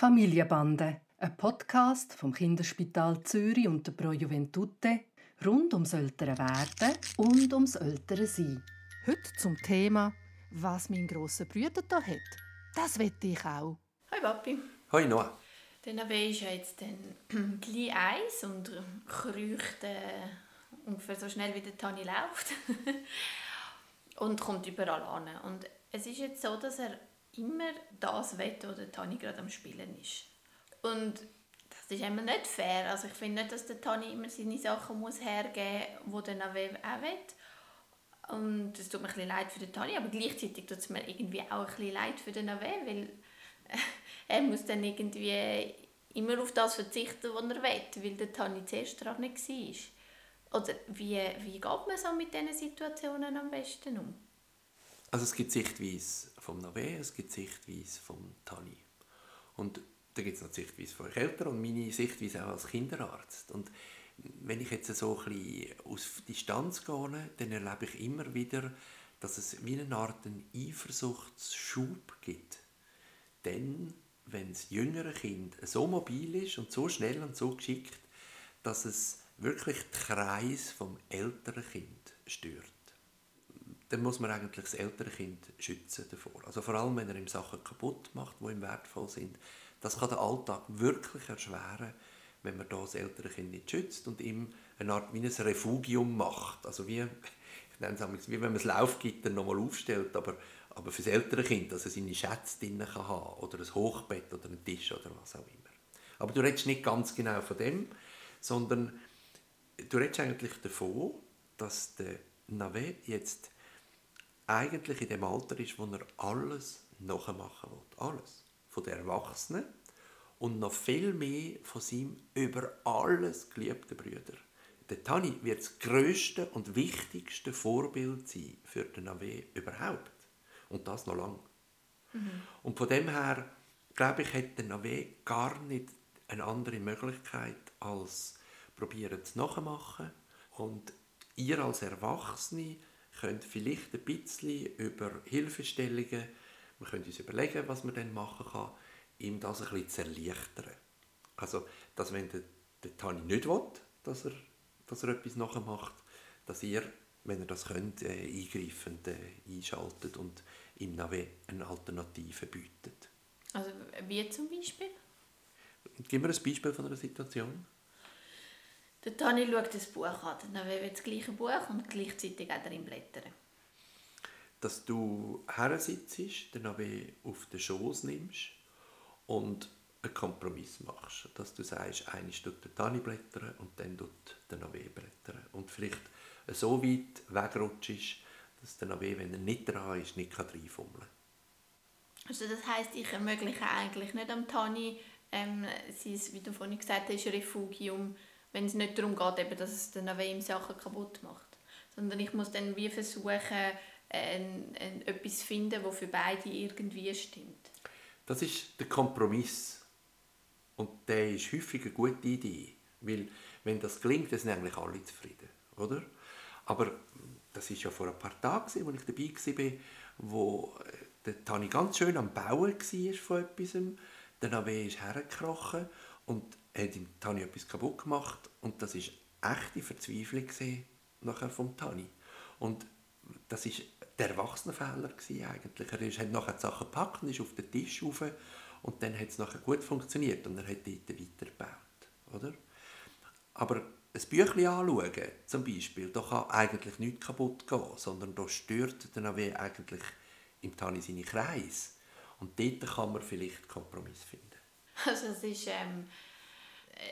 Familienbande, ein Podcast vom Kinderspital Zürich und der Pro Juventute rund ums ältere Werden und ums ältere Sein. Heute zum Thema, was mein grosser Bruder da hat. Das wette ich auch. Hi Papi. Hi Noah. Der Nave ist ja jetzt dann gleich eins und kreucht äh, ungefähr so schnell wie der Tani läuft. und kommt überall an. Und es ist jetzt so, dass er immer das will, der Tani gerade am Spielen ist. Und das ist immer nicht fair. Also ich finde nicht, dass der Tani immer seine Sachen muss hergeben muss, die Nave auch will. Und es tut mir ein leid für den Tani, aber gleichzeitig tut es mir irgendwie auch ein leid für den Nave, weil er muss dann irgendwie immer auf das verzichten, was er will, weil der Tani zuerst dran nicht war. Oder wie, wie geht man so mit diesen Situationen am besten um? Also es gibt Sichtweise vom Nave, es gibt Sichtweise vom Tani. Und da gibt es noch Sichtweise von euch Eltern und meine Sichtweise auch als Kinderarzt. Und wenn ich jetzt so ein bisschen aus Distanz gehe, dann erlebe ich immer wieder, dass es wie eine Art Eifersuchtsschub gibt. Denn wenn das jüngere Kind so mobil ist und so schnell und so geschickt, dass es wirklich den Kreis vom älteren Kind stört dann muss man eigentlich das ältere Kind schützen davor. Also vor allem, wenn er ihm Sachen kaputt macht, die ihm wertvoll sind. Das kann den Alltag wirklich erschweren, wenn man das ältere Kind nicht schützt und ihm eine Art wie ein Refugium macht. Also wie, ich nenne es wie wenn man das Laufgitter nochmal aufstellt, aber, aber für das ältere Kind, dass er seine Schätze drin kann haben oder ein Hochbett oder einen Tisch oder was auch immer. Aber du redest nicht ganz genau von dem, sondern du redest eigentlich davon, dass der Nave jetzt eigentlich in dem Alter ist, wo er alles nachmachen will. Alles. Von den Erwachsenen und noch viel mehr von seinem über alles geliebten Brüder. Der Tani wird das grösste und wichtigste Vorbild sein für den Ave überhaupt. Und das noch lange. Mhm. Und von dem her, glaube ich, hat der Nave gar nicht eine andere Möglichkeit, als probieren zu nachmachen. Und ihr als Erwachsene könnt vielleicht ein bisschen über Hilfestellungen, wir können uns überlegen, was man dann machen kann, ihm das ein bisschen zu erleichtern. Also, dass wenn der, der Tani nicht will, dass er, dass er etwas nachher macht, dass ihr, wenn ihr das könnt, äh, eingreifend äh, einschaltet und ihm dann eine Alternative bietet. Also wie zum Beispiel? Gib mir ein Beispiel von einer Situation. Der Tani schaut das Buch an, dann will das gleiche Buch und gleichzeitig auch darin blättern. Dass du her sitzt, dann auf den Schoß nimmst und einen Kompromiss machst. Dass du sagst, eine tut der Tani blättern und dann tut der Nave blättern. Und vielleicht so weit wegrutschst, dass der Nave, wenn er nicht dran ist, nicht reinfummeln kann. Also das heisst, ich ermögliche eigentlich nicht am Tani ähm, sein, wie du vorhin gesagt hast, Refugium wenn es nicht darum geht, eben, dass es dann ihm Sachen kaputt macht. Sondern ich muss dann wie versuchen, ein, ein, etwas zu finden, das für beide irgendwie stimmt. Das ist der Kompromiss. Und der ist häufig eine gute Idee. Weil, wenn das gelingt, sind eigentlich alle zufrieden. Oder? Aber das war ja vor ein paar Tagen, als ich dabei war, wo äh, der Tani ganz schön am Bauen war von etwas. Der Nave ist hergekrochen und hat ihm Tani etwas kaputt gemacht und das ist echte Verzweiflung nachher vom Tani. Und das ist der Erwachsenenfehler eigentlich. Er hat nachher die Sachen gepackt und ist auf den Tisch rauf und dann hat es nachher gut funktioniert und er hat dort weitergebaut. Oder? Aber ein Büchlein anschauen, zum Beispiel, da kann eigentlich nichts kaputt gehen, sondern da stört dann auch eigentlich im Tani seine Kreis. Und dort kann man vielleicht Kompromiss finden. Also es ist... Ähm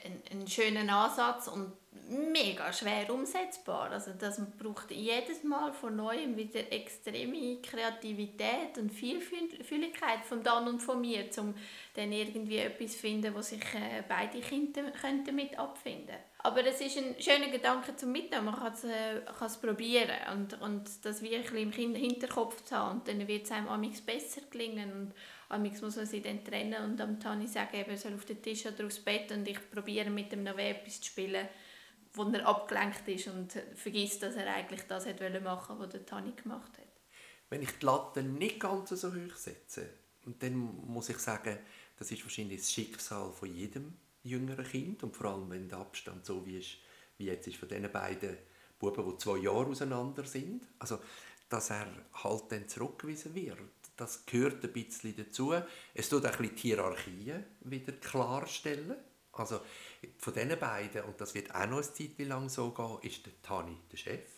ein, ein schöner Ansatz und mega schwer umsetzbar. Also das braucht jedes Mal von neuem wieder extreme Kreativität und Vielfältigkeit von dann und von mir, um dann irgendwie etwas zu finden, wo sich äh, beide Kinder könnten mit abfinden aber es ist ein schöner Gedanke zum Mitnehmen. Man kann es, äh, kann es probieren und, und das wirklich im Hinterkopf zu haben. Und dann wird es einem amigs besser gelingen. Und amigs muss man sich dann trennen und am Tani sagen, er soll auf den Tisch oder aufs Bett und ich probiere mit dem noch etwas zu spielen, wo er abgelenkt ist und vergisst, dass er eigentlich das hat machen was der Tani gemacht hat. Wenn ich die Latte nicht ganz so hoch setze, dann muss ich sagen, das ist wahrscheinlich das Schicksal von jedem jüngeren Kind und vor allem, wenn der Abstand so wie, ist, wie jetzt ist von diesen beiden Buben, die zwei Jahre auseinander sind. Also, dass er halt dann zurückgewiesen wird. Das gehört ein bisschen dazu. Es tut auch ein bisschen die Hierarchien wieder klarstellen. Also von diesen beiden, und das wird auch noch eine Zeit lang so gehen, ist der Tani der Chef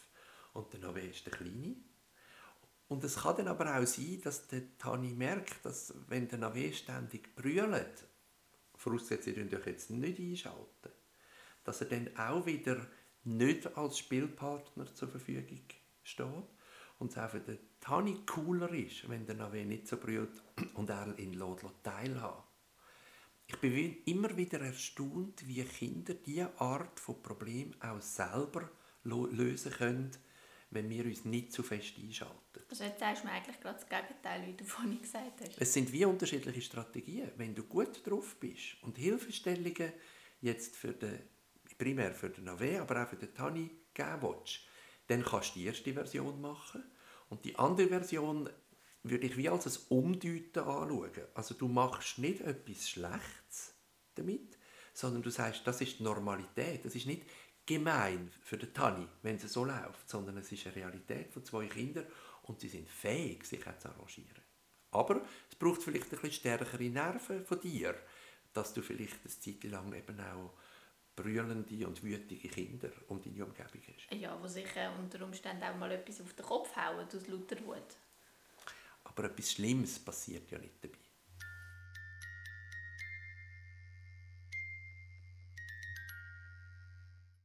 und der Nove ist der Kleine. Und es kann dann aber auch sein, dass der Tani merkt, dass wenn der Nave ständig brüllt, vorausgesetzt, sie euch jetzt nicht einschalten, dass er dann auch wieder nicht als Spielpartner zur Verfügung steht und es auch für den Tani cooler ist, wenn der Nave nicht so brüllt und er ihn teilhaben Ich bin immer wieder erstaunt, wie Kinder diese Art von Problem auch selber lösen können, wenn wir uns nicht zu fest einschalten. Also jetzt sagst du mir eigentlich gerade das Gegenteil, wie du vorhin gesagt hast. Es sind wie unterschiedliche Strategien. Wenn du gut drauf bist und Hilfestellungen jetzt für den, primär für den Nave, aber auch für den Tani geben willst, dann kannst du die erste Version machen. Und die andere Version würde ich wie als ein Umdeuten anschauen. Also du machst nicht etwas Schlechtes damit, sondern du sagst, das ist die Normalität. Das ist nicht gemein für den Tani, wenn es so läuft, sondern es ist eine Realität von zwei Kindern und sie sind fähig, sich zu arrangieren. Aber es braucht vielleicht ein bisschen stärkere Nerven von dir, dass du vielleicht eine Zeit lang eben auch brüllende und wütige Kinder um deine Umgebung hast. Ja, wo sicher unter Umständen auch mal etwas auf den Kopf hauen aus lauter Wut. Aber etwas Schlimmes passiert ja nicht dabei.